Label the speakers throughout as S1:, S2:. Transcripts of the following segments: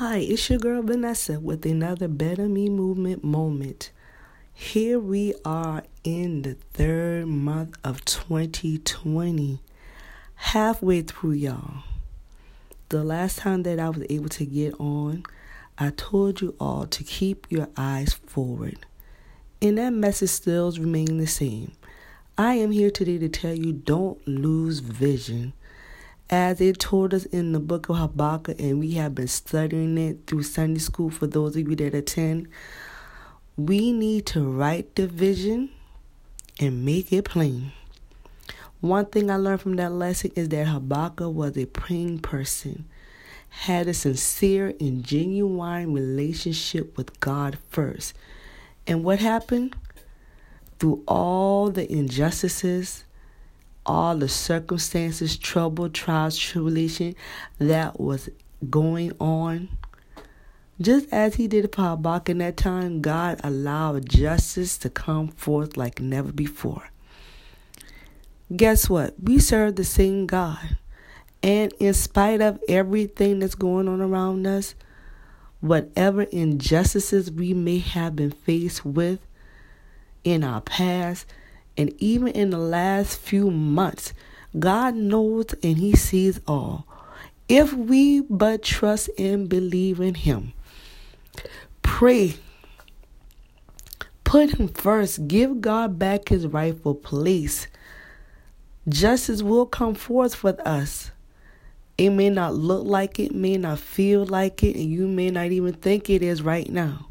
S1: Hi, it's your girl Vanessa with another Better Me Movement moment. Here we are in the third month of 2020, halfway through, y'all. The last time that I was able to get on, I told you all to keep your eyes forward. And that message still remains the same. I am here today to tell you don't lose vision as it told us in the book of Habakkuk, and we have been studying it through Sunday school for those of you that attend, we need to write the vision and make it plain. One thing I learned from that lesson is that Habakkuk was a praying person, had a sincere and genuine relationship with God first. And what happened? Through all the injustices, all the circumstances, trouble, trials, tribulation that was going on. Just as he did for Habakkuk in that time, God allowed justice to come forth like never before. Guess what? We serve the same God. And in spite of everything that's going on around us, whatever injustices we may have been faced with in our past, and even in the last few months, God knows and He sees all. If we but trust and believe in Him, pray, put Him first, give God back His rightful place. Justice will come forth for us. It may not look like it, may not feel like it, and you may not even think it is right now.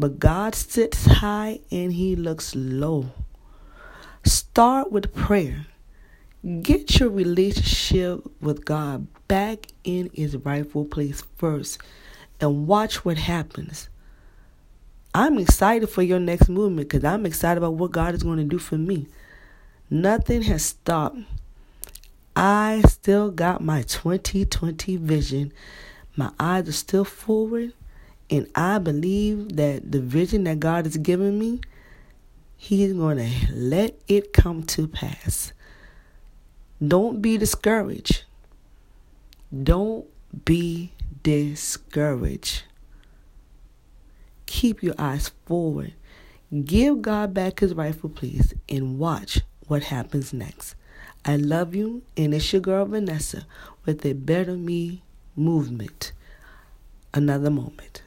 S1: But God sits high and He looks low. Start with prayer. Get your relationship with God back in its rightful place first and watch what happens. I'm excited for your next movement because I'm excited about what God is going to do for me. Nothing has stopped. I still got my 2020 vision. My eyes are still forward, and I believe that the vision that God has given me He's going to let it come to pass. Don't be discouraged. Don't be discouraged. Keep your eyes forward. Give God back his rightful place and watch what happens next. I love you, and it's your girl Vanessa with a Better Me movement. Another moment.